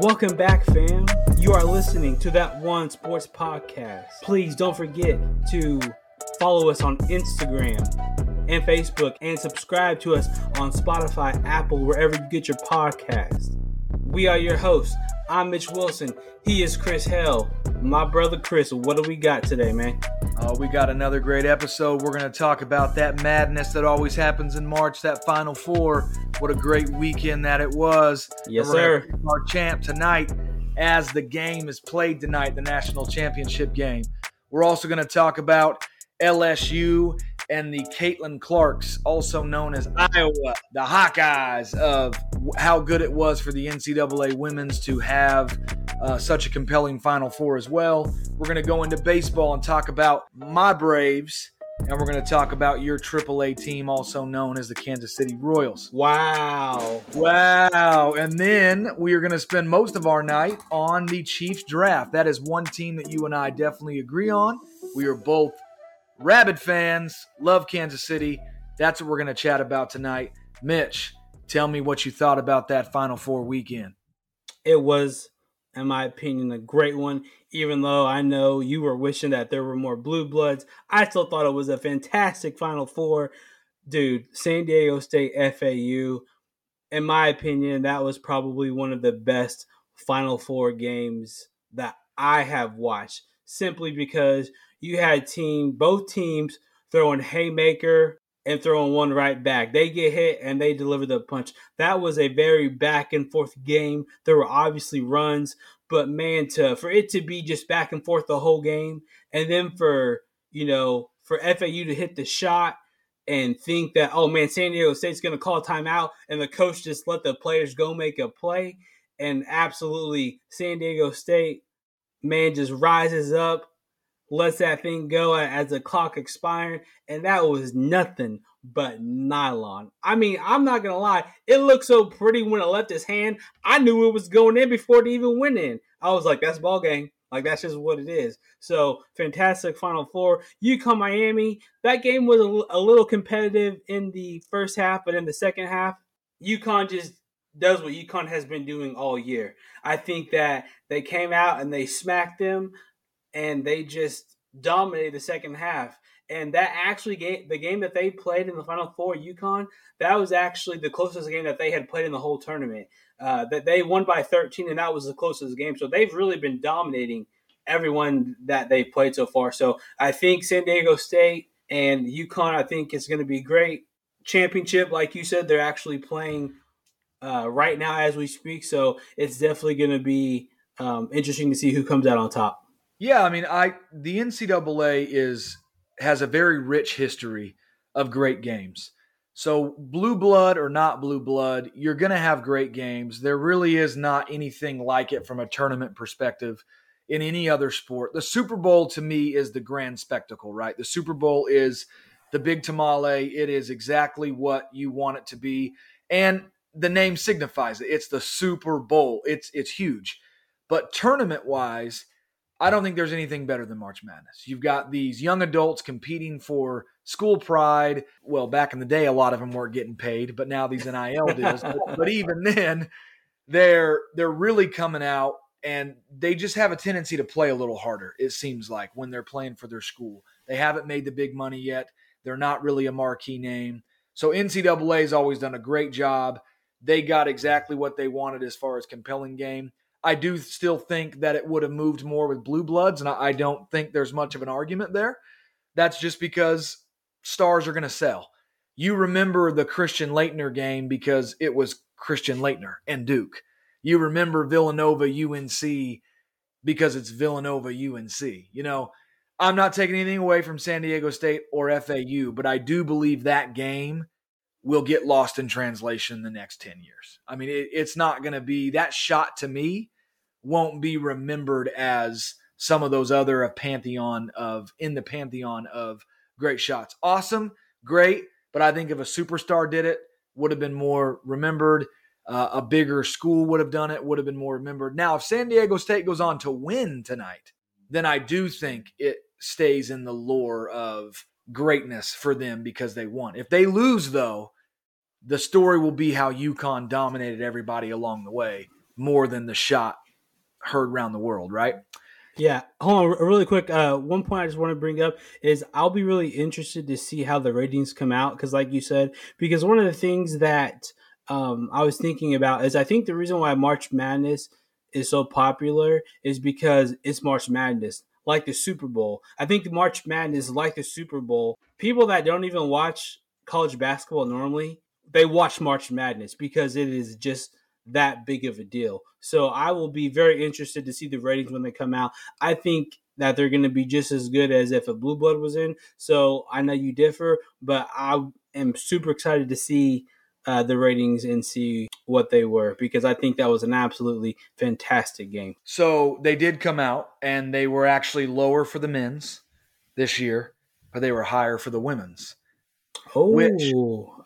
Welcome back, fam. You are listening to that one sports podcast. Please don't forget to follow us on Instagram and Facebook and subscribe to us on Spotify, Apple, wherever you get your podcast. We are your hosts. I'm Mitch Wilson. He is Chris Hell. My brother Chris, what do we got today, man? Uh, we got another great episode. We're going to talk about that madness that always happens in March, that Final Four. What a great weekend that it was. Yes, sir. Our champ tonight as the game is played tonight, the national championship game. We're also going to talk about LSU and the Caitlin Clarks, also known as Iowa, the Hawkeyes, of how good it was for the NCAA women's to have uh, such a compelling Final Four as well. We're going to go into baseball and talk about my Braves, and we're going to talk about your AAA team, also known as the Kansas City Royals. Wow. Wow. And then we are going to spend most of our night on the Chiefs draft. That is one team that you and I definitely agree on. We are both rabid fans, love Kansas City. That's what we're going to chat about tonight. Mitch, tell me what you thought about that Final Four weekend. It was, in my opinion, a great one. Even though I know you were wishing that there were more blue bloods, I still thought it was a fantastic Final Four. Dude, San Diego State FAU, in my opinion, that was probably one of the best Final Four games that I have watched. Simply because you had team both teams throwing haymaker and throwing one right back. They get hit and they deliver the punch. That was a very back and forth game. There were obviously runs, but man, to for it to be just back and forth the whole game, and then for you know for FAU to hit the shot and think that oh man, San Diego State's going to call timeout, and the coach just let the players go make a play, and absolutely San Diego State man just rises up lets that thing go as the clock expired, and that was nothing but nylon. I mean, I'm not gonna lie, it looked so pretty when it left his hand. I knew it was going in before it even went in. I was like, that's ball game. Like that's just what it is. So fantastic Final Four. UConn Miami. That game was a, a little competitive in the first half, but in the second half, UConn just does what UConn has been doing all year. I think that they came out and they smacked them and they just dominated the second half. And that actually game, the game that they played in the Final Four, UConn, that was actually the closest game that they had played in the whole tournament. Uh, that they won by 13, and that was the closest game. So they've really been dominating everyone that they've played so far. So I think San Diego State and UConn, I think it's going to be great championship. Like you said, they're actually playing uh, right now as we speak. So it's definitely going to be um, interesting to see who comes out on top. Yeah, I mean, I the NCAA is has a very rich history of great games. So blue blood or not blue blood, you're going to have great games. There really is not anything like it from a tournament perspective in any other sport. The Super Bowl to me is the grand spectacle, right? The Super Bowl is the big tamale. It is exactly what you want it to be. And the name signifies it. It's the Super Bowl. It's it's huge. But tournament wise, I don't think there's anything better than March Madness. You've got these young adults competing for school pride. Well, back in the day, a lot of them weren't getting paid, but now these NIL deals. but, but even then, they're they're really coming out, and they just have a tendency to play a little harder. It seems like when they're playing for their school, they haven't made the big money yet. They're not really a marquee name. So NCAA has always done a great job. They got exactly what they wanted as far as compelling game. I do still think that it would have moved more with blue bloods, and I don't think there's much of an argument there. That's just because stars are going to sell. You remember the Christian Laettner game because it was Christian Laettner and Duke. You remember Villanova UNC because it's Villanova UNC. You know, I'm not taking anything away from San Diego State or FAU, but I do believe that game will get lost in translation the next 10 years. I mean, it, it's not going to be that shot to me won't be remembered as some of those other a pantheon of in the pantheon of great shots. Awesome, great, but I think if a superstar did it, would have been more remembered. Uh, a bigger school would have done it, would have been more remembered. Now, if San Diego State goes on to win tonight, then I do think it stays in the lore of greatness for them because they won. If they lose, though, the story will be how UConn dominated everybody along the way, more than the shot heard around the world, right? Yeah, hold on, really quick. Uh, one point I just want to bring up is I'll be really interested to see how the ratings come out because, like you said, because one of the things that um, I was thinking about is I think the reason why March Madness is so popular is because it's March Madness, like the Super Bowl. I think March Madness, like the Super Bowl, people that don't even watch college basketball normally, they watch March Madness because it is just that big of a deal. So I will be very interested to see the ratings when they come out. I think that they're going to be just as good as if a blue blood was in. So I know you differ, but I am super excited to see uh, the ratings and see what they were because I think that was an absolutely fantastic game. So they did come out and they were actually lower for the men's this year, but they were higher for the women's. Oh, which,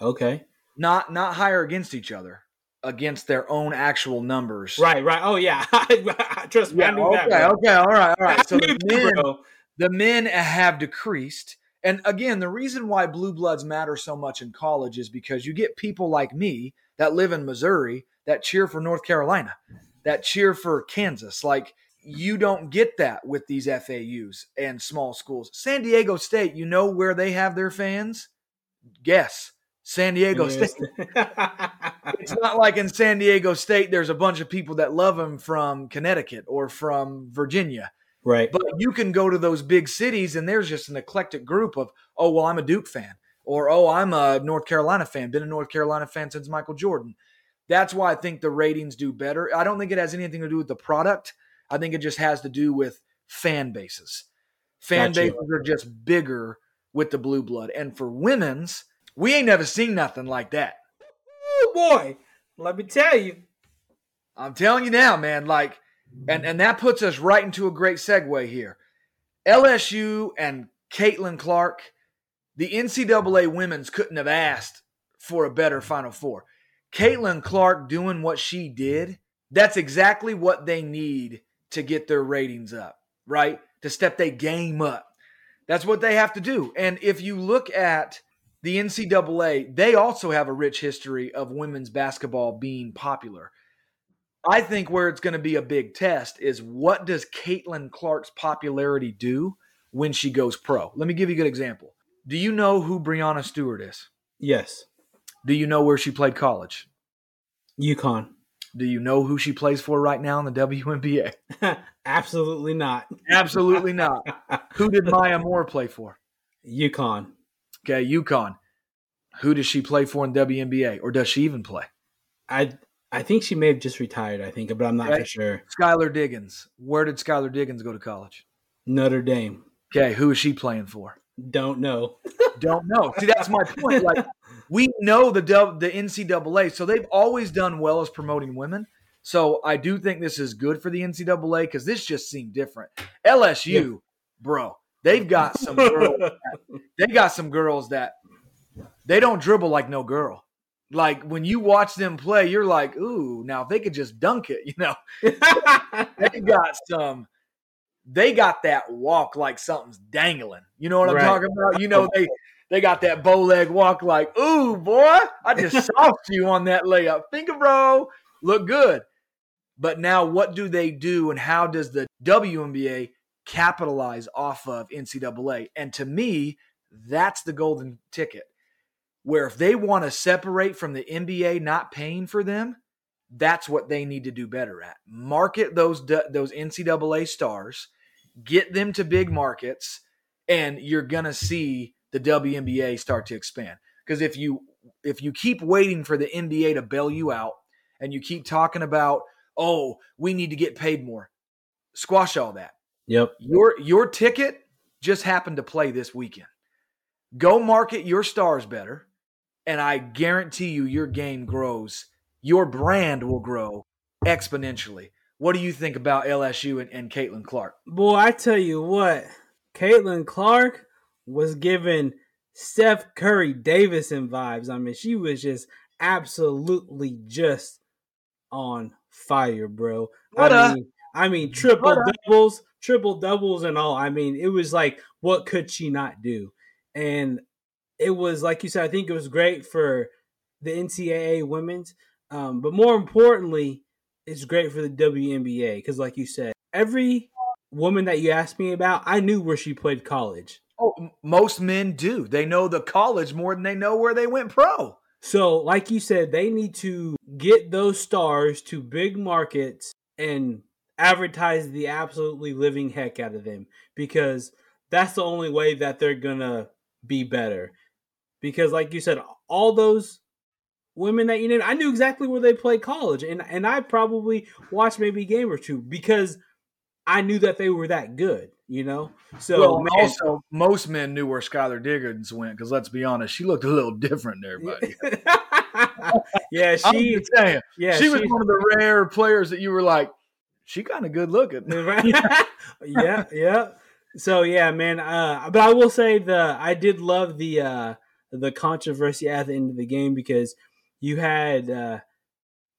okay. Not not higher against each other against their own actual numbers. Right, right. Oh yeah. Trust me. Yeah, okay, that, okay, all right, all right. So the men, the men have decreased. And again, the reason why blue bloods matter so much in college is because you get people like me that live in Missouri that cheer for North Carolina, that cheer for Kansas. Like you don't get that with these FAUs and small schools. San Diego State, you know where they have their fans? Guess. San Diego State. it's not like in San Diego State, there's a bunch of people that love them from Connecticut or from Virginia. Right. But you can go to those big cities and there's just an eclectic group of, oh, well, I'm a Duke fan. Or, oh, I'm a North Carolina fan. Been a North Carolina fan since Michael Jordan. That's why I think the ratings do better. I don't think it has anything to do with the product. I think it just has to do with fan bases. Fan bases are just bigger with the blue blood. And for women's, we ain't never seen nothing like that. Oh boy, let me tell you. I'm telling you now, man. Like, and and that puts us right into a great segue here. LSU and Caitlin Clark, the NCAA women's couldn't have asked for a better Final Four. Caitlin Clark doing what she did, that's exactly what they need to get their ratings up, right? To step their game up. That's what they have to do. And if you look at the NCAA, they also have a rich history of women's basketball being popular. I think where it's going to be a big test is what does Caitlin Clark's popularity do when she goes pro? Let me give you a good example. Do you know who Breanna Stewart is? Yes. Do you know where she played college? UConn. Do you know who she plays for right now in the WNBA? Absolutely not. Absolutely not. who did Maya Moore play for? UConn. Okay, UConn. Who does she play for in WNBA, or does she even play? I I think she may have just retired. I think, but I'm not for sure. Skylar Diggins. Where did Skylar Diggins go to college? Notre Dame. Okay, who is she playing for? Don't know. Don't know. See, that's my point. Like we know the the NCAA, so they've always done well as promoting women. So I do think this is good for the NCAA because this just seemed different. LSU, yeah. bro, They've got some girls. that, they got some girls that they don't dribble like no girl. Like when you watch them play, you're like, ooh, now if they could just dunk it, you know. they got some they got that walk like something's dangling. You know what I'm right. talking about? You know, they they got that bow leg walk like, ooh, boy, I just soft you on that layup. Finger bro, look good. But now what do they do and how does the WNBA capitalize off of NCAA. And to me, that's the golden ticket. Where if they want to separate from the NBA not paying for them, that's what they need to do better at. Market those those NCAA stars, get them to big markets, and you're gonna see the WNBA start to expand. Because if you if you keep waiting for the NBA to bail you out, and you keep talking about, oh, we need to get paid more, squash all that. Yep. Your your ticket just happened to play this weekend. Go market your stars better, and I guarantee you your game grows. Your brand will grow exponentially. What do you think about LSU and, and Caitlin Clark? Boy, I tell you what, Caitlin Clark was giving Steph Curry Davidson vibes. I mean, she was just absolutely just on fire, bro. What I mean, I mean triple doubles, triple doubles and all. I mean, it was like, what could she not do? And it was like you said, I think it was great for the NCAA women's, um, but more importantly, it's great for the WNBA because, like you said, every woman that you asked me about, I knew where she played college. Oh, most men do. They know the college more than they know where they went pro. So, like you said, they need to get those stars to big markets and advertise the absolutely living heck out of them because that's the only way that they're gonna be better. Because, like you said, all those women that you named, I knew exactly where they played college, and and I probably watched maybe a game or two because I knew that they were that good. You know, so well, man, also most men knew where Skylar Diggins went because let's be honest, she looked a little different than everybody. yeah, she. I'm yeah, she, she was one of the rare players that you were like, she kind of good looking. yeah, yeah. So yeah, man. Uh, but I will say the I did love the uh, the controversy at the end of the game because you had uh,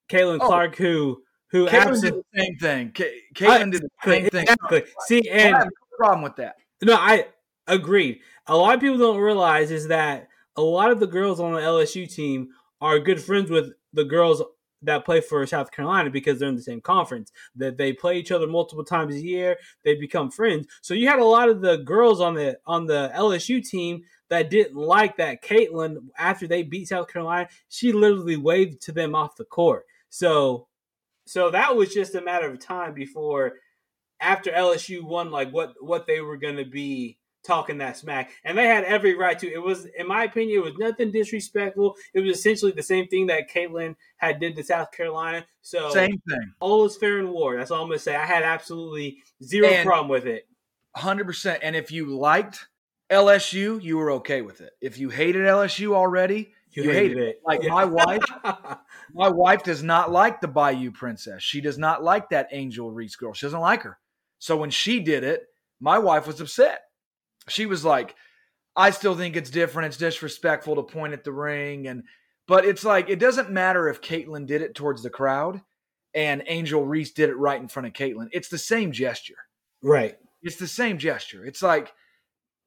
Caitlin oh. Clark who who Caitlin did the same thing. Caitlin did the same thing. Exactly. See, and I have no problem with that. No, I agreed. A lot of people don't realize is that a lot of the girls on the LSU team are good friends with the girls that play for South Carolina because they're in the same conference. That they play each other multiple times a year. They become friends. So you had a lot of the girls on the on the LSU team that didn't like that Caitlin after they beat South Carolina. She literally waved to them off the court. So so that was just a matter of time before after LSU won like what what they were going to be talking that smack. And they had every right to. It was in my opinion it was nothing disrespectful. It was essentially the same thing that Caitlin had did to South Carolina. So same thing. all is fair in war. That's all I'm gonna say. I had absolutely zero and problem with it. 100% and if you liked LSU you were okay with it if you hated LSU already you, you hated, hated it. it. Like yeah. my wife, my wife does not like the Bayou Princess. She does not like that Angel Reese girl. She doesn't like her. So when she did it, my wife was upset. She was like, "I still think it's different. It's disrespectful to point at the ring." And but it's like it doesn't matter if Caitlin did it towards the crowd and Angel Reese did it right in front of Caitlin. It's the same gesture. Right. It's the same gesture. It's like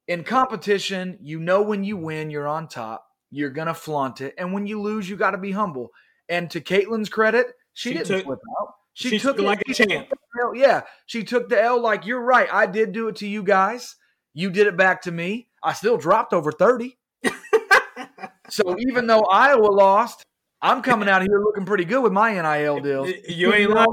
in competition, you know when you win, you're on top you're gonna flaunt it, and when you lose, you got to be humble. And to Caitlin's credit, she, she didn't took, flip out. She, she took, like a champ. Yeah, she took the L. Like you're right. I did do it to you guys. You did it back to me. I still dropped over thirty. so even though Iowa lost, I'm coming out of here looking pretty good with my NIL deals. You ain't lying.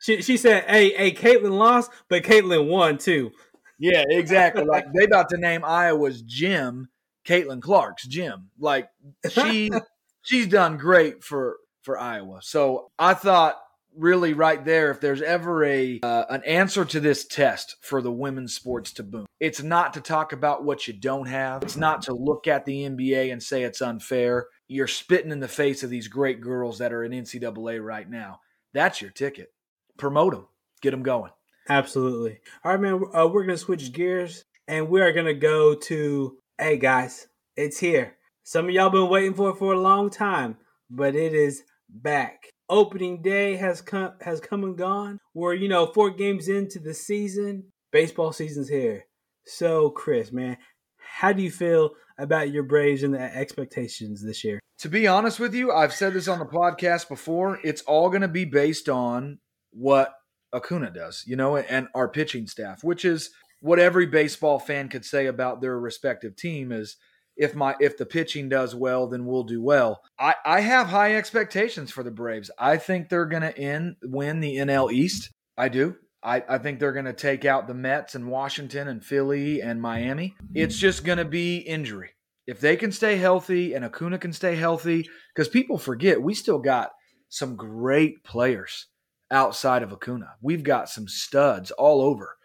She, she said, "Hey, hey, Caitlin lost, but Caitlin won too." Yeah, exactly. like they about to name Iowa's gym Caitlin Clark's gym. Like she she's done great for for Iowa. So I thought really right there if there's ever a uh, an answer to this test for the women's sports to boom it's not to talk about what you don't have it's not to look at the nba and say it's unfair you're spitting in the face of these great girls that are in ncaa right now that's your ticket promote them get them going absolutely all right man uh, we're gonna switch gears and we are gonna go to Hey guys, it's here. Some of y'all been waiting for it for a long time, but it is back. Opening day has come has come and gone. We're, you know, four games into the season. Baseball season's here. So, Chris, man, how do you feel about your Braves and the expectations this year? To be honest with you, I've said this on the podcast before. It's all going to be based on what Acuna does, you know, and our pitching staff, which is what every baseball fan could say about their respective team is if my if the pitching does well, then we'll do well. I, I have high expectations for the Braves. I think they're gonna end win the NL East. I do. I, I think they're gonna take out the Mets and Washington and Philly and Miami. It's just gonna be injury. If they can stay healthy and Acuna can stay healthy, because people forget we still got some great players outside of Acuna. We've got some studs all over.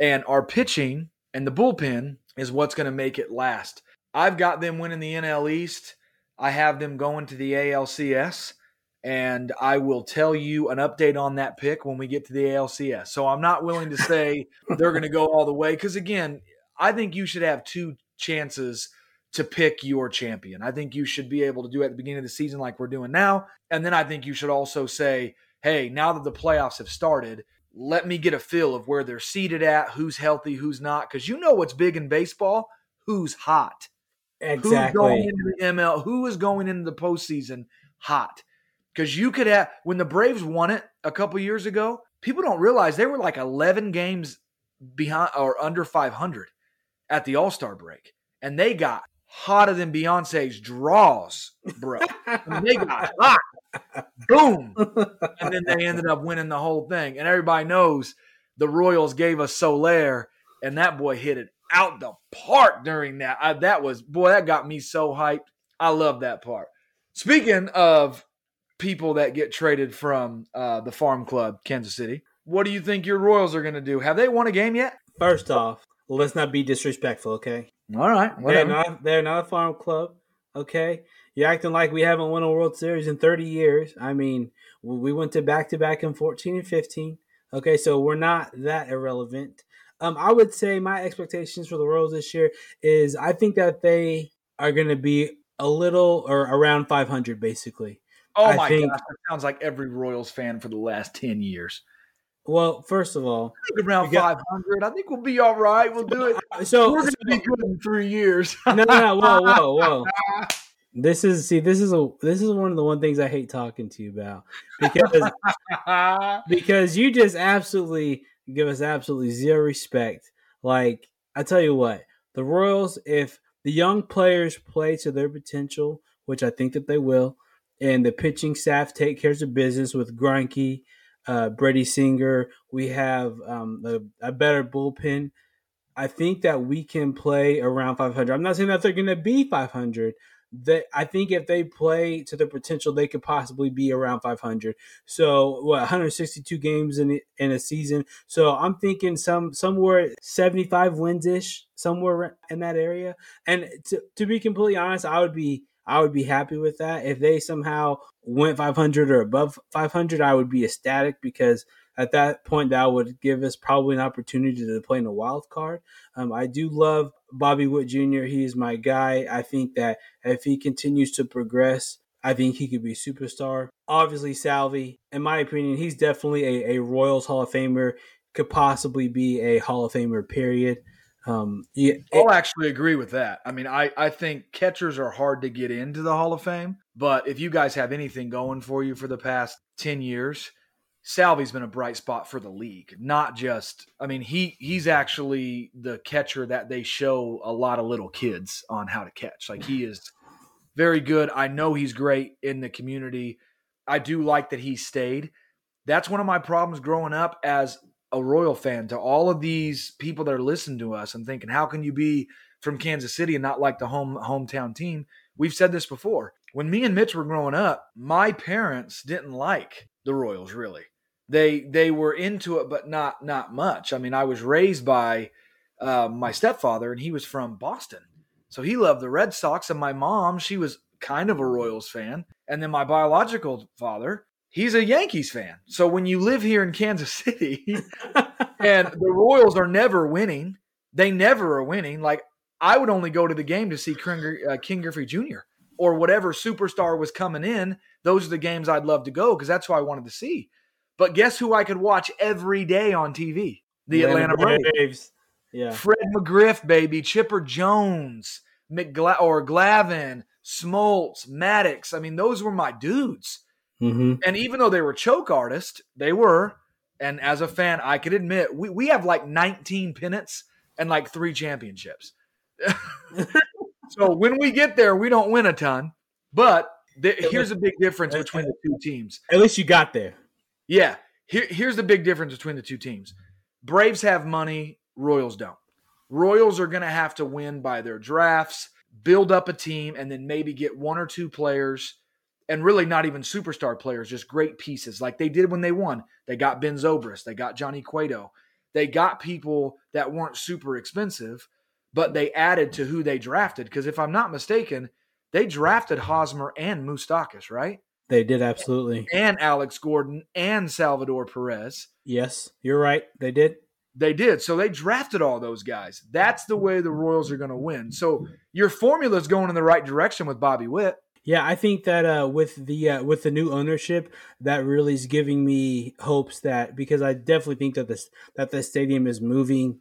And our pitching and the bullpen is what's going to make it last. I've got them winning the NL East. I have them going to the ALCS. And I will tell you an update on that pick when we get to the ALCS. So I'm not willing to say they're going to go all the way because, again, I think you should have two chances to pick your champion. I think you should be able to do it at the beginning of the season like we're doing now. And then I think you should also say, hey, now that the playoffs have started, let me get a feel of where they're seated at, who's healthy, who's not. Because you know what's big in baseball? Who's hot. Exactly. Who's going into the ML? Who is going into the postseason hot? Because you could have when the Braves won it a couple years ago, people don't realize they were like 11 games behind or under 500 at the All Star break, and they got hotter than Beyonce's draws, bro. they got hot, boom, and then they ended up winning the whole thing. And everybody knows the Royals gave us Soler, and that boy hit it out the park during that. I, that was boy, that got me so hyped. I love that part. Speaking of people that get traded from uh, the farm club, Kansas City, what do you think your Royals are going to do? Have they won a game yet? First off, let's not be disrespectful, okay? All right. They're not, they're not a farm club, okay? You're acting like we haven't won a World Series in 30 years. I mean, we went to back to back in 14 and 15. Okay, so we're not that irrelevant. Um, I would say my expectations for the Royals this year is I think that they are going to be a little or around 500, basically. Oh I my think, gosh, that sounds like every Royals fan for the last 10 years. Well, first of all, around five hundred. I think we'll be all right. We'll do it. So we're gonna so, be good in three years. No, no, no, whoa, whoa, whoa. This is see, this is a this is one of the one things I hate talking to you about because because you just absolutely give us absolutely zero respect. Like I tell you what, the Royals, if the young players play to their potential, which I think that they will, and the pitching staff take care of business with Greinke uh, Brady Singer. We have um, a, a, better bullpen. I think that we can play around 500. I'm not saying that they're going to be 500. That I think if they play to their potential, they could possibly be around 500. So what 162 games in in a season. So I'm thinking some somewhere 75 wins ish, somewhere in that area. And to to be completely honest, I would be I would be happy with that. If they somehow went 500 or above 500, I would be ecstatic because at that point that would give us probably an opportunity to play in a wild card. Um, I do love Bobby Witt Jr. He is my guy. I think that if he continues to progress, I think he could be superstar. Obviously, Salvy, in my opinion, he's definitely a, a Royals Hall of Famer. Could possibly be a Hall of Famer. Period. Um, yeah, I'll actually agree with that. I mean, I, I think catchers are hard to get into the Hall of Fame, but if you guys have anything going for you for the past 10 years, Salvy's been a bright spot for the league. Not just, I mean, he he's actually the catcher that they show a lot of little kids on how to catch. Like he is very good. I know he's great in the community. I do like that he stayed. That's one of my problems growing up as a Royal fan to all of these people that are listening to us and thinking, how can you be from Kansas City and not like the home hometown team? We've said this before. When me and Mitch were growing up, my parents didn't like the Royals really. They they were into it, but not not much. I mean, I was raised by uh, my stepfather, and he was from Boston, so he loved the Red Sox. And my mom, she was kind of a Royals fan, and then my biological father, he's a Yankees fan. So when you live here in Kansas City and the Royals are never winning, they never are winning. Like I would only go to the game to see King, uh, Ken Griffey Jr. or whatever superstar was coming in. Those are the games I'd love to go because that's who I wanted to see. But guess who I could watch every day on TV? The Atlanta, Atlanta Braves. Braves. Yeah. Fred McGriff, baby, Chipper Jones, McGla- or Glavine, Smoltz, Maddux. I mean, those were my dudes. Mm-hmm. And even though they were choke artists, they were. And as a fan, I could admit we, we have like 19 pennants and like three championships. so when we get there, we don't win a ton. But the, here's a big difference between the two teams. At least you got there. Yeah. Here, here's the big difference between the two teams Braves have money, Royals don't. Royals are going to have to win by their drafts, build up a team, and then maybe get one or two players and really not even superstar players, just great pieces like they did when they won. They got Ben Zobrist, they got Johnny Cueto, they got people that weren't super expensive, but they added to who they drafted. Because if I'm not mistaken, they drafted Hosmer and Moustakas, right? They did absolutely, and Alex Gordon and Salvador Perez. Yes, you're right. They did. They did. So they drafted all those guys. That's the way the Royals are going to win. So your formula is going in the right direction with Bobby Witt. Yeah, I think that uh, with the uh, with the new ownership, that really is giving me hopes that because I definitely think that this that the stadium is moving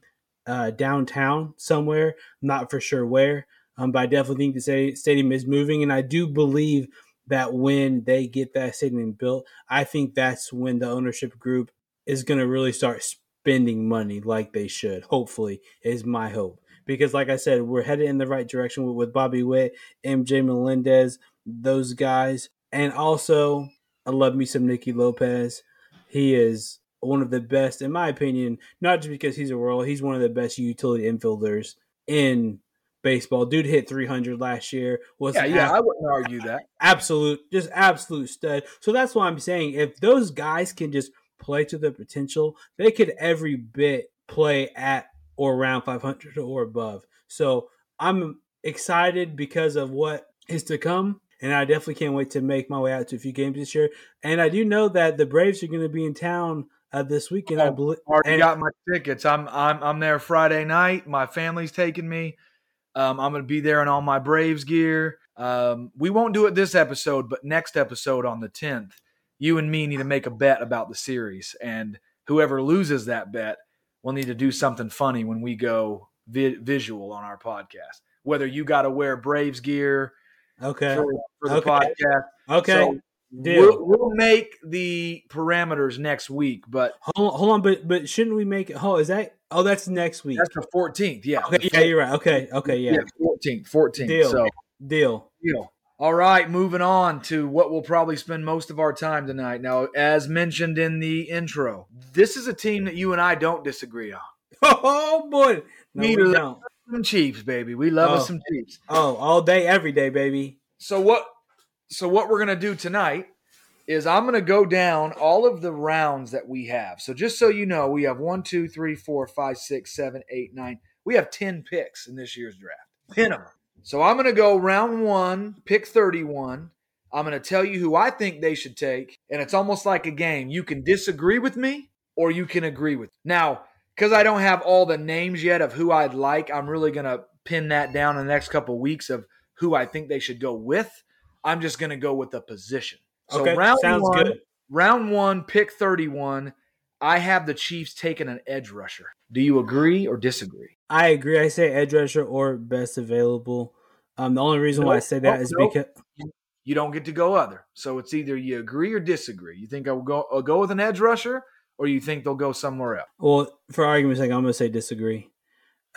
uh, downtown somewhere. not for sure where, um, but I definitely think the stadium is moving, and I do believe that when they get that stadium built, I think that's when the ownership group is going to really start spending money like they should. Hopefully, is my hope. Because, like I said, we're headed in the right direction with, with Bobby Witt, MJ Melendez, those guys. And also, I love me some Nicky Lopez. He is one of the best, in my opinion, not just because he's a world, he's one of the best utility infielders in baseball. Dude hit 300 last year. Was yeah, yeah, ab- I wouldn't argue that. Absolute, just absolute stud. So that's why I'm saying if those guys can just play to their potential, they could every bit play at or around 500 or above. So I'm excited because of what is to come. And I definitely can't wait to make my way out to a few games this year. And I do know that the Braves are going to be in town uh, this weekend. Oh, I believe. Already and- got my tickets. I'm I'm I'm there Friday night. My family's taking me. Um, I'm going to be there in all my Braves gear. Um, we won't do it this episode, but next episode on the 10th, you and me need to make a bet about the series. And whoever loses that bet will need to do something funny when we go vi- visual on our podcast. Whether you got to wear Braves gear okay. for, for the okay. podcast. Okay. So We'll, we'll, make the parameters next week, but hold on, hold on, but but shouldn't we make? It? Oh, is that? Oh, that's next week. That's the fourteenth. Yeah. Okay, yeah, you're right. Okay. Okay. Yeah. Fourteenth. Fourteenth. Deal. So deal. Deal. All right, moving on to what we'll probably spend most of our time tonight. Now, as mentioned in the intro, this is a team that you and I don't disagree on. Oh boy, no, we, we don't. Some Chiefs, baby. We love oh. us some Chiefs. Oh, all day, every day, baby. So what so what we're gonna do tonight is I'm gonna go down all of the rounds that we have. So just so you know, we have one, two, three, four, five, six, seven, eight, nine. We have ten picks in this year's draft. Minimum. So I'm gonna go round one, pick 31. I'm gonna tell you who I think they should take, and it's almost like a game. You can disagree with me or you can agree with. Me. Now, because I don't have all the names yet of who I'd like, I'm really gonna pin that down in the next couple of weeks of who I think they should go with. I'm just going to go with the position. So okay, round sounds one, good. Round one, pick 31. I have the Chiefs taking an edge rusher. Do you agree or disagree? I agree. I say edge rusher or best available. Um, the only reason nope, why I say that nope, is nope. because you don't get to go other. So it's either you agree or disagree. You think I will go I'll go with an edge rusher, or you think they'll go somewhere else? Well, for argument's sake, I'm going to say disagree.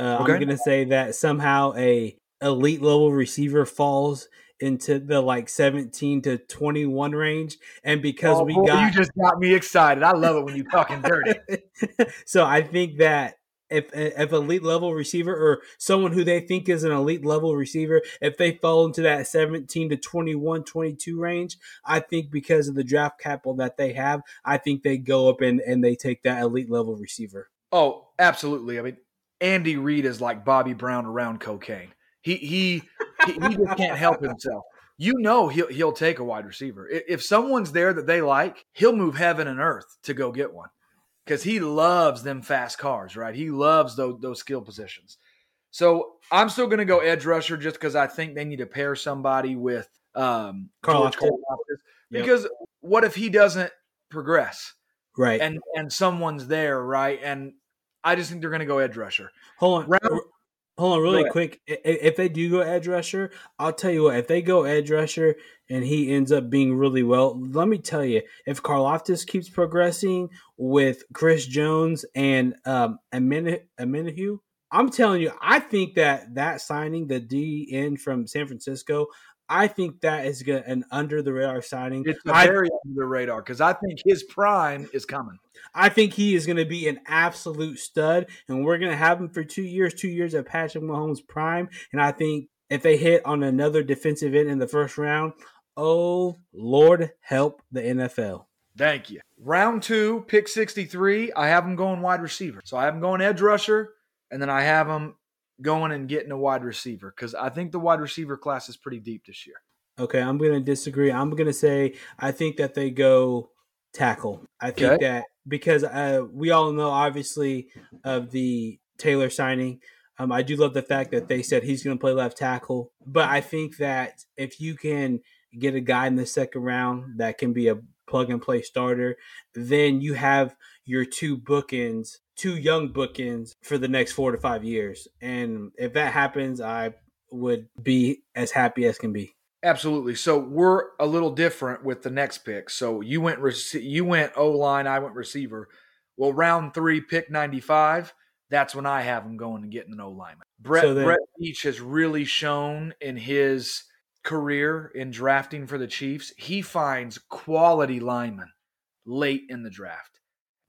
Uh, okay. I'm going to say that somehow a elite level receiver falls into the like 17 to 21 range and because oh, we boy, got you just got me excited. I love it when you talking dirty. So i think that if if elite level receiver or someone who they think is an elite level receiver if they fall into that 17 to 21 22 range i think because of the draft capital that they have i think they go up and and they take that elite level receiver. Oh absolutely. I mean andy reid is like bobby brown around cocaine. He he he, he just can't help himself. You know he'll he'll take a wide receiver. If someone's there that they like, he'll move heaven and earth to go get one. Because he loves them fast cars, right? He loves those those skill positions. So I'm still going to go edge rusher just because I think they need to pair somebody with um, Carl Because yep. what if he doesn't progress? Right. And and someone's there, right? And I just think they're going to go edge rusher. Hold on. Round, Hold on, really quick. If they do go edge rusher, I'll tell you what. If they go edge rusher and he ends up being really well, let me tell you, if Karlaftis keeps progressing with Chris Jones and um Omenihu, I'm telling you, I think that that signing, the D DN from San Francisco, I think that is an under the radar signing. It's very under the radar because I think his prime is coming. I think he is going to be an absolute stud, and we're going to have him for two years, two years of Patrick Mahomes' prime. And I think if they hit on another defensive end in the first round, oh Lord, help the NFL. Thank you. Round two, pick 63. I have him going wide receiver. So I have him going edge rusher, and then I have him going and getting a wide receiver because I think the wide receiver class is pretty deep this year. Okay, I'm going to disagree. I'm going to say I think that they go tackle. I think okay. that because uh, we all know, obviously, of the Taylor signing. Um, I do love the fact that they said he's going to play left tackle, but I think that if you can get a guy in the second round that can be a plug and play starter, then you have your two bookends, two young bookends for the next four to five years. And if that happens, I would be as happy as can be. Absolutely. So we're a little different with the next pick. So you went rec- you went O line, I went receiver. Well, round three, pick ninety five. That's when I have him going and getting an O lineman. Brett So then- Brett Veach has really shown in his career in drafting for the Chiefs. He finds quality linemen late in the draft,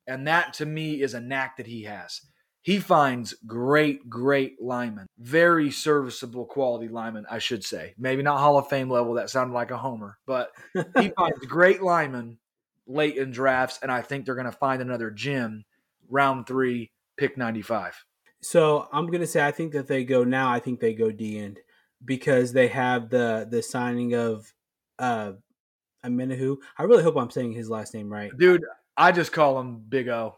and that to me is a knack that he has. He finds great, great linemen, very serviceable quality linemen, I should say. Maybe not Hall of Fame level, that sounded like a homer, but he finds great linemen late in drafts, and I think they're going to find another gem round three, pick 95. So I'm gonna say I think that they go now. I think they go D end because they have the the signing of uh Omenihu. I really hope I'm saying his last name right. Dude, I just call him Big O.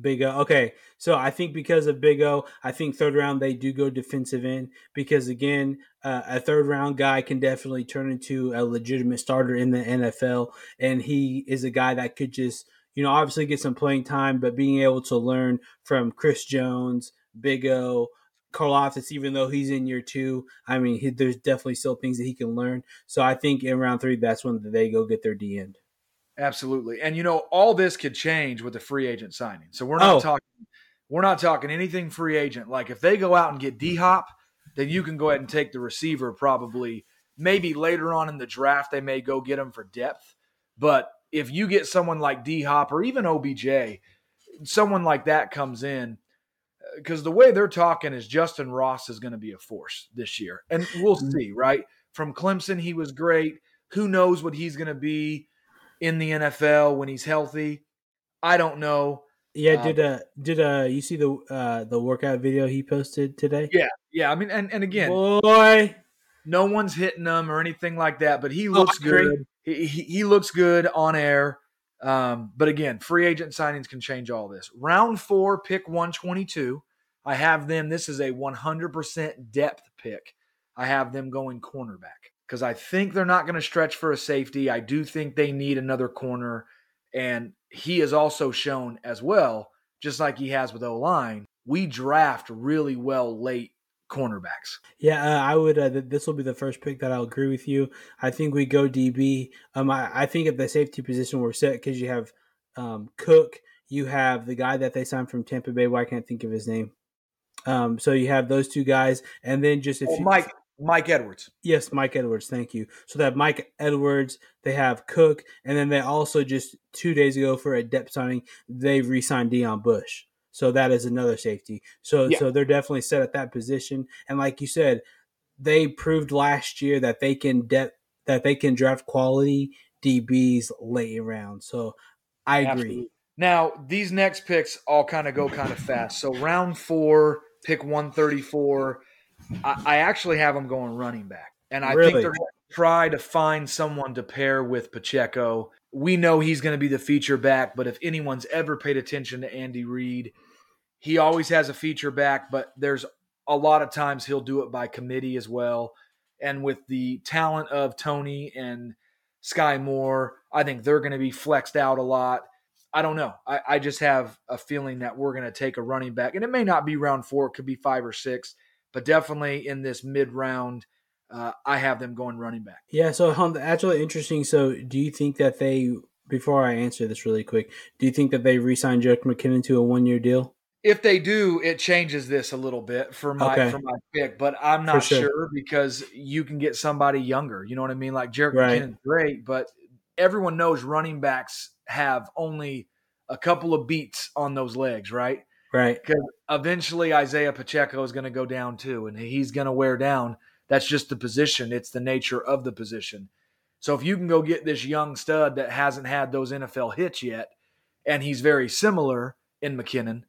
Big O. Okay, so I think because of Big O, I think third round they do go defensive end because again, uh, a third round guy can definitely turn into a legitimate starter in the NFL, and he is a guy that could just you know obviously get some playing time, but being able to learn from Chris Jones, Big O. Karlaftis, even though he's in year two, I mean, he, there's definitely still things that he can learn. So I think in round three, that's when they go get their D end. Absolutely. And you know, all this could change with the free agent signing. So we're not Oh. talking we're not talking anything free agent. Like if they go out and get D Hop, then you can go ahead and take the receiver probably maybe later on in the draft they may go get him for depth. But if you get someone like D Hop or even OBJ, someone like that comes in uh, because the way they're talking is Justyn Ross is going to be a force this year. And we'll mm-hmm. see, right? From Clemson, he was great. Who knows what he's going to be in the NFL when he's healthy? I don't know. Yeah, Um, did uh did uh you see the uh the workout video he posted today? Yeah, yeah. I mean, and, and again, Boy, no one's hitting him or anything like that, but he looks I agree. good. He, he, he looks good on air. Um, but again, free agent signings can change all this. Round four, pick 122. I have them. This is a 100% depth pick. I have them going cornerback because I think they're not going to stretch for a safety. I do think they need another corner. And he has also shown as well, just like he has with O line, we draft really well late cornerbacks. yeah, uh, I would. Uh, th- this will be the first pick that I'll agree with you. I think we go DB. Um, I, I think at the safety position we're set because you have um Cook, you have the guy that they signed from Tampa Bay. Why can't think of his name? Um, so you have those two guys, and then just if Oh, you, Mike Mike Edwards. Yes, Mike Edwards. Thank you. So they have Mike Edwards, they have Cook, and then they also just two days ago for a depth signing, they re-signed Deon Bush. So that is another safety. So Yeah. so they're definitely set at that position. And like you said, they proved last year that they can depth that they can draft quality DBs late round. So I agree. Absolutely. Now, these next picks all kind of go kind of fast. So round four, pick 134. I, I actually have them going running back. And I think they're going to try to find someone to pair with Pacheco. We know he's going to be the feature back, but if anyone's ever paid attention to Andy Reid, he always has a feature back, but there's a lot of times he'll do it by committee as well. And with the talent of Toney and Sky Moore, I think they're going to be flexed out a lot. I don't know. I, I just have a feeling that we're going to take a running back, and it may not be round four; it could be five or six, but definitely in this mid round, uh, I have them going running back. Yeah, so um, that's really interesting. So, do you think that they, before I answer this really quick, do you think that they re-signed Jerick McKinnon to a one-year deal? If they do, it changes this a little bit for my Okay. for my pick, but I'm not sure. sure. because you can get somebody younger. You know what I mean? Like Jerick Right. McKinnon's great, but everyone knows running backs have only a couple of beats on those legs, right? Right. because eventually Isaiah Pacheco is going to go down too, and he's going to wear down. That's just the position. It's the nature of the position. So if you can go get this young stud that hasn't had those NFL hits yet, and he's very similar in McKinnon,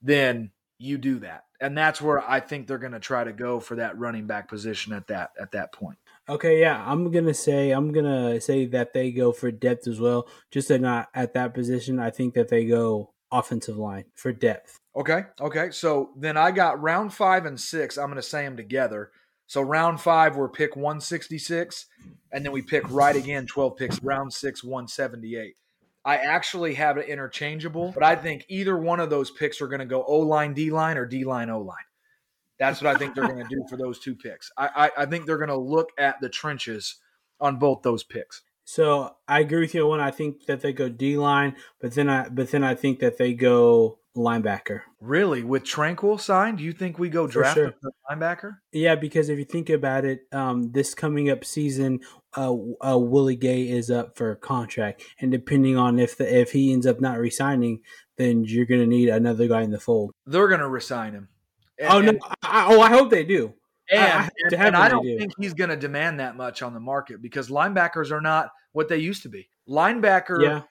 then you do that, and that's where I think they're going to try to go for that running back position at that at that point. Okay, yeah, I'm gonna say I'm gonna say that they go for depth as well. Just that not at that position. I think that they go offensive line for depth. Okay. Okay. So then I got round five and six. I'm going to say them together. So round five, we're pick 166, and then we pick right again, 12 picks. Round six, 178. I actually have it interchangeable, but I think either one of those picks are going to go O line, D line, or D line, O line. That's what I think they're going to do for those two picks. I, I, I think they're going to look at the trenches on both those picks. So I agree with you on I think that they go D line, but then I but then I think that they go linebacker. Really, with Tranquill signed, do you think we go draft sure. a linebacker? Yeah, because if you think about it, um, this coming up season, uh, uh, Willie Gay is up for a contract, and depending on if the if he ends up not resigning, then you're going to need another guy in the fold. They're going to resign him. And- oh no! and- I, oh, I hope they do. And, and- and I don't do. think he's going to demand that much on the market because linebackers are not what they used to be. Linebacker, Yeah,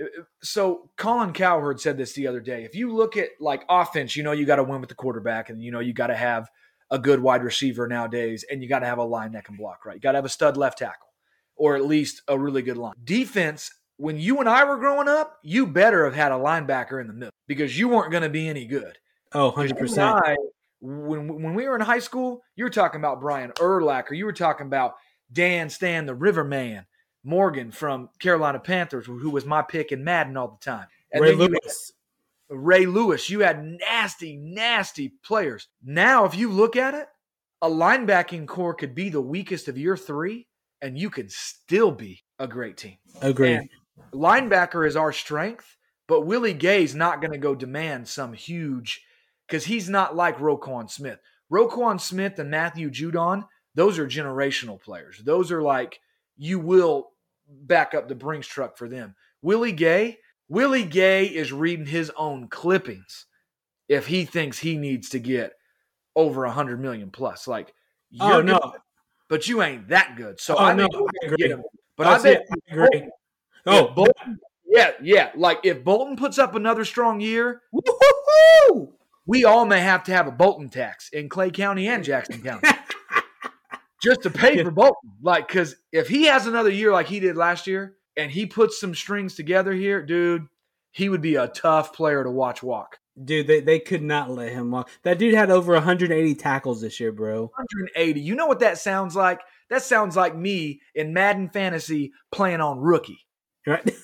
uh, uh, so Colin Cowherd said this the other day. If you look at like offense, you know you got to win with the quarterback, and you know you got to have a good wide receiver nowadays, and you got to have a line that can block right. You got to have a stud left tackle, or at least a really good line. Defense. When you and I were growing up, you better have had a linebacker in the middle because you weren't going to be any good. oh, 100 Because you and percent. When when we were in high school, you were talking about Brian Urlacher. You were talking about Dan Stan, the Riverman, Morgan from Carolina Panthers, who was my pick in Madden all the time. And Ray Lewis. had Ray Lewis. You had nasty, nasty players. Now, if you look at it, a linebacking core could be the weakest of your three, and you could still be a great team. Agreed. And linebacker is our strength, but Willie Gay's not going to go demand some huge because he's not like Roquan Smith. Roquan Smith and Matthew Judon, those are generational players. Those are like you will back up the Brinks truck for them. Willie Gay, Willie Gay is reading his own clippings if he thinks he needs to get over a hundred million plus. Like oh you're no! good, but you ain't that good. So Oh, I no, I agree. him. But Oh, I bet I agree. Oh, Bolton, yeah, yeah. Like if Bolton puts up another strong year, woo-hoo-hoo! We all may have to have a Bolton tax in Clay County and Jackson County just to pay for Bolton. Like, because if he has another year like he did last year, and he puts some strings together here, dude, he would be a tough player to watch walk. Dude, they, they could not let him walk. That dude had over 180 tackles this year, bro. 180. You know what that sounds like? That sounds like me in Madden Fantasy playing on rookie. Right?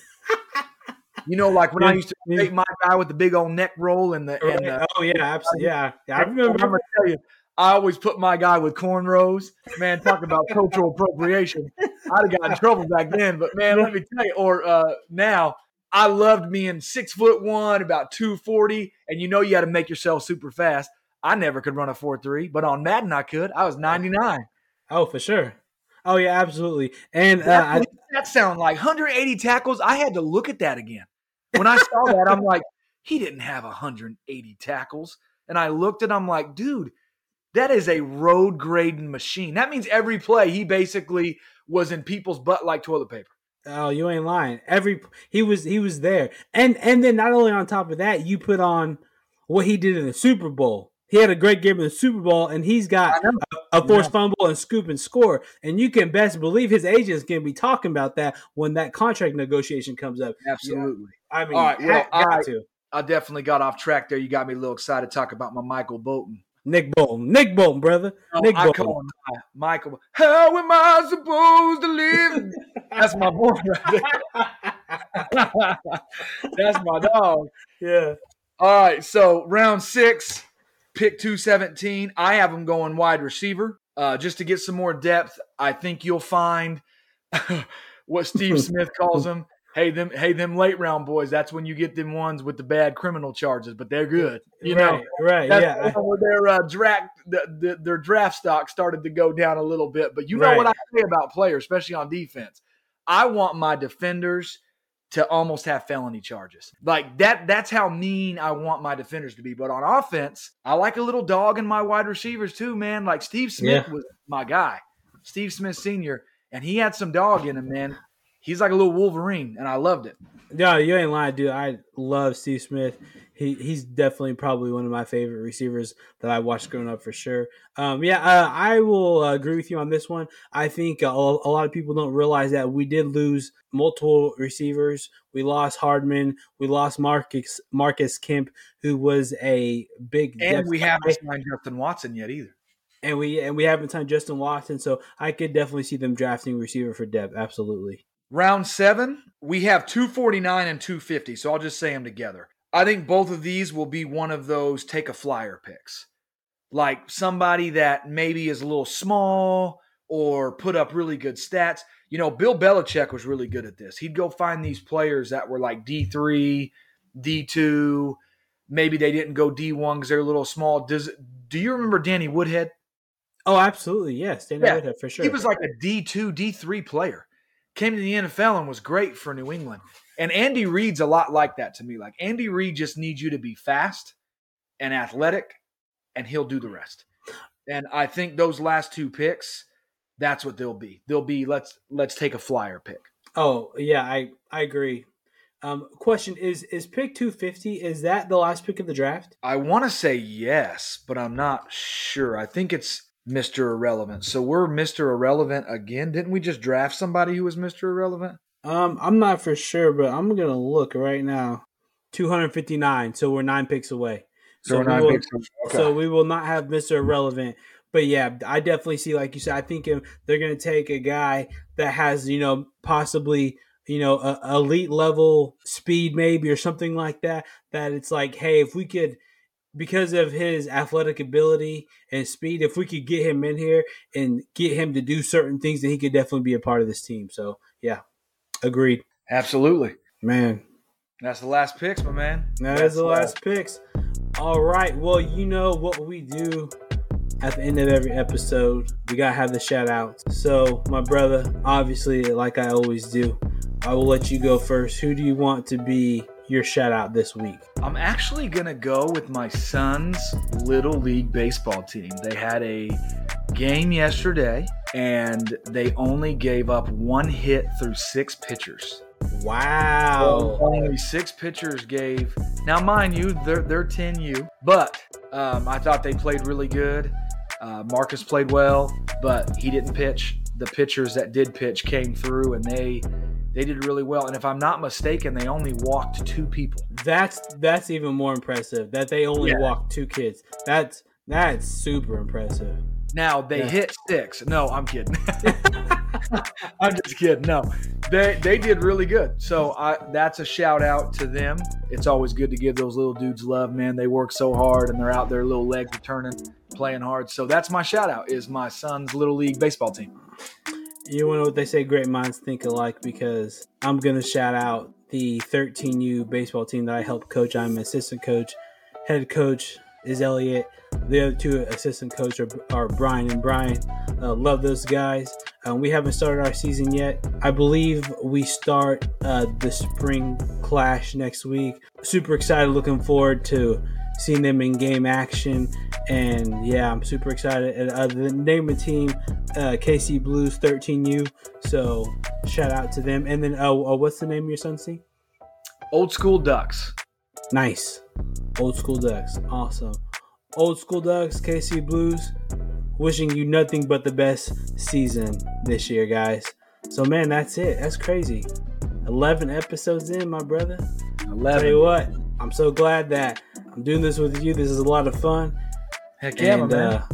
You know, like when I used to yeah. date my guy with the big old neck roll and the and the oh yeah, absolutely. Yeah, I remember I'm gonna tell you, I always put my guy with cornrows. Man, talk about cultural appropriation. I'd have got in trouble back then, but man, let me tell you, or uh, now, I loved being six foot one, about two forty, and you know you had to make yourself super fast. I never could run a four three, but on Madden I could. I was ninety nine. Oh, for sure. Oh yeah, absolutely. And uh, I, that sound like 180 tackles. I had to look at that again. When I saw that, I'm like, he didn't have 180 tackles. And I looked and I'm like, dude, that is a road grading machine. That means every play he basically was in people's butt like toilet paper. oh, you ain't lying. Every he was he was there, and and then not only on top of that, you put on what he did in the Super Bowl. He had a great game in the Super Bowl, and he's got a, a forced fumble and scoop and score. And you can best believe his agents going to be talking about that when that contract negotiation comes up. Absolutely. I mean, All right, well, ha- got I- to. I definitely got off track there. You got me a little excited to talk about my Michael Bolton. Nick Bolton, Nick Bolton, brother, oh, Nick I Bolton. call him Michael. How am I supposed to live? That's my boy right there. That's my dog. Yeah. All right, so round six, pick 217. I have him going wide receiver. Uh, just to get some more depth, I think you'll find what Steve Smith calls them. Hey them, hey them late round boys. That's when you get them ones with the bad criminal charges, but they're good. You know, right, right, that's yeah. where their uh, draft, the, the, their draft stock started to go down a little bit. But you know Right. what I say about players, especially on defense. I want my defenders to almost have felony charges. Like that. That's how mean I want my defenders to be. But on offense, I like a little dog in my wide receivers too, man. Like Steve Smith Yeah. was my guy, Steve Smith Senior, and he had some dog in him, man. He's like a little Wolverine, and I loved it. No, you ain't lying, dude. I love Steve Smith. He he's definitely probably one of my favorite receivers that I watched growing up for sure. Um, yeah, uh, I will uh, agree with you on this one. I think uh, a, a lot of people don't realize that we did lose multiple receivers. We lost Hardman. We lost Marcus Marcus Kemp, who was a big And depth we haven't signed Justin Watson yet either. and we and we haven't signed Justin Watson. So I could definitely see them drafting receiver for depth. Absolutely. Round seven, we have 249 and 250. So I'll just say them together. I think both of these will be one of those take a flyer picks. Like somebody that maybe is a little small or put up really good stats. you know, Bill Belichick was really good at this. He'd go find these players that were like D3, D2. Maybe they didn't go D1 because they're a little small. Does do you remember Danny Woodhead? Oh, absolutely. Yes, Danny yeah. Woodhead for sure. He was like a D2, D3 player. Came to the NFL and was great for New England. And Andy Reid's a lot like that to me. Like Andy Reid just needs you to be fast and athletic, and he'll do the rest. And I think those last two picks, that's what they'll be. They'll be let's let's take a flyer pick. Oh yeah, I I agree. Um, question is is pick 250 is that the last pick of the draft? I want to say yes, but I'm not sure. I think it's Mr. Irrelevant. So we're Mr. Irrelevant again. Didn't we just draft somebody who was Mr. Irrelevant? Um, I'm not for sure, but I'm gonna look right now. 259. So we're nine picks away. So, so we will, okay. so we will not have Mr. Irrelevant. But yeah, I definitely see, like you said, I think they're going to take a guy that has, you know, possibly, you know, a, elite level speed maybe or something like that. That it's like, hey, if we could, because of his athletic ability and speed, if we could get him in here and get him to do certain things, then he could definitely be a part of this team. So yeah, agreed. Absolutely, man. That's the last picks, my man. That That's is the last picks. All right. Well, you know what we do at the end of every episode. We gotta have the shout outs. So, my brother, obviously, like I always do, I will let you go first. Who do you want to be your shout out this week? I'm actually gonna go with my son's little league baseball team. They had a game yesterday and they only gave up one hit through six pitchers. Wow. So only six pitchers gave. Now, mind you, they're, they're 10U, but um, I thought they played really good. Uh, Marcus played well, but he didn't pitch. The pitchers that did pitch came through and they they did really well. And if I'm not mistaken, they only walked two people. That's that's even more impressive. That they only yeah. walked two kids. That's that's super impressive. Now they yeah. hit six. No, I'm kidding. I'm just kidding. No, they they did really good. So I that's a shout out to them. It's always good to give those little dudes love, man. They work so hard and they're out there, little legs are turning, playing hard. So that's my shout out. Is my son's little league baseball team. You know what they say? Great minds think alike. Because I'm gonna shout out the 13U baseball team that I helped coach. I'm an assistant coach, head coach is Elliot. The other two assistant coaches are, are Brian and Brian. Uh, love those guys. Um, we haven't started our season yet. I believe we start uh, the spring clash next week. Super excited, looking forward to seeing them in game action. And yeah, I'm super excited. And, uh, the name of the team, uh, KC Blues 13U. So shout out to them. And then, oh, oh what's the name of your son's team? Old School Ducks. Nice. Old School Ducks. Awesome. Old School Ducks, KC Blues, wishing you nothing but the best season this year, guys. So, man, that's it. That's crazy. 11 episodes in, my brother. 11. Tell you what, I'm so glad that I'm doing this with you. This is a lot of fun. Heck yeah, and, man. Uh,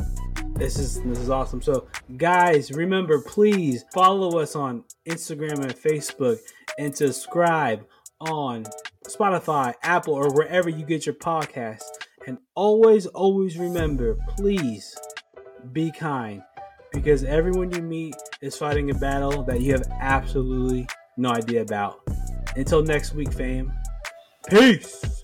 this is this is awesome. So, guys, remember, please follow us on Instagram and Facebook, and subscribe on Spotify, Apple, or wherever you get your podcasts. And always, always remember, please be kind because everyone you meet is fighting a battle that you have absolutely no idea about. Until next week, fam. Peace.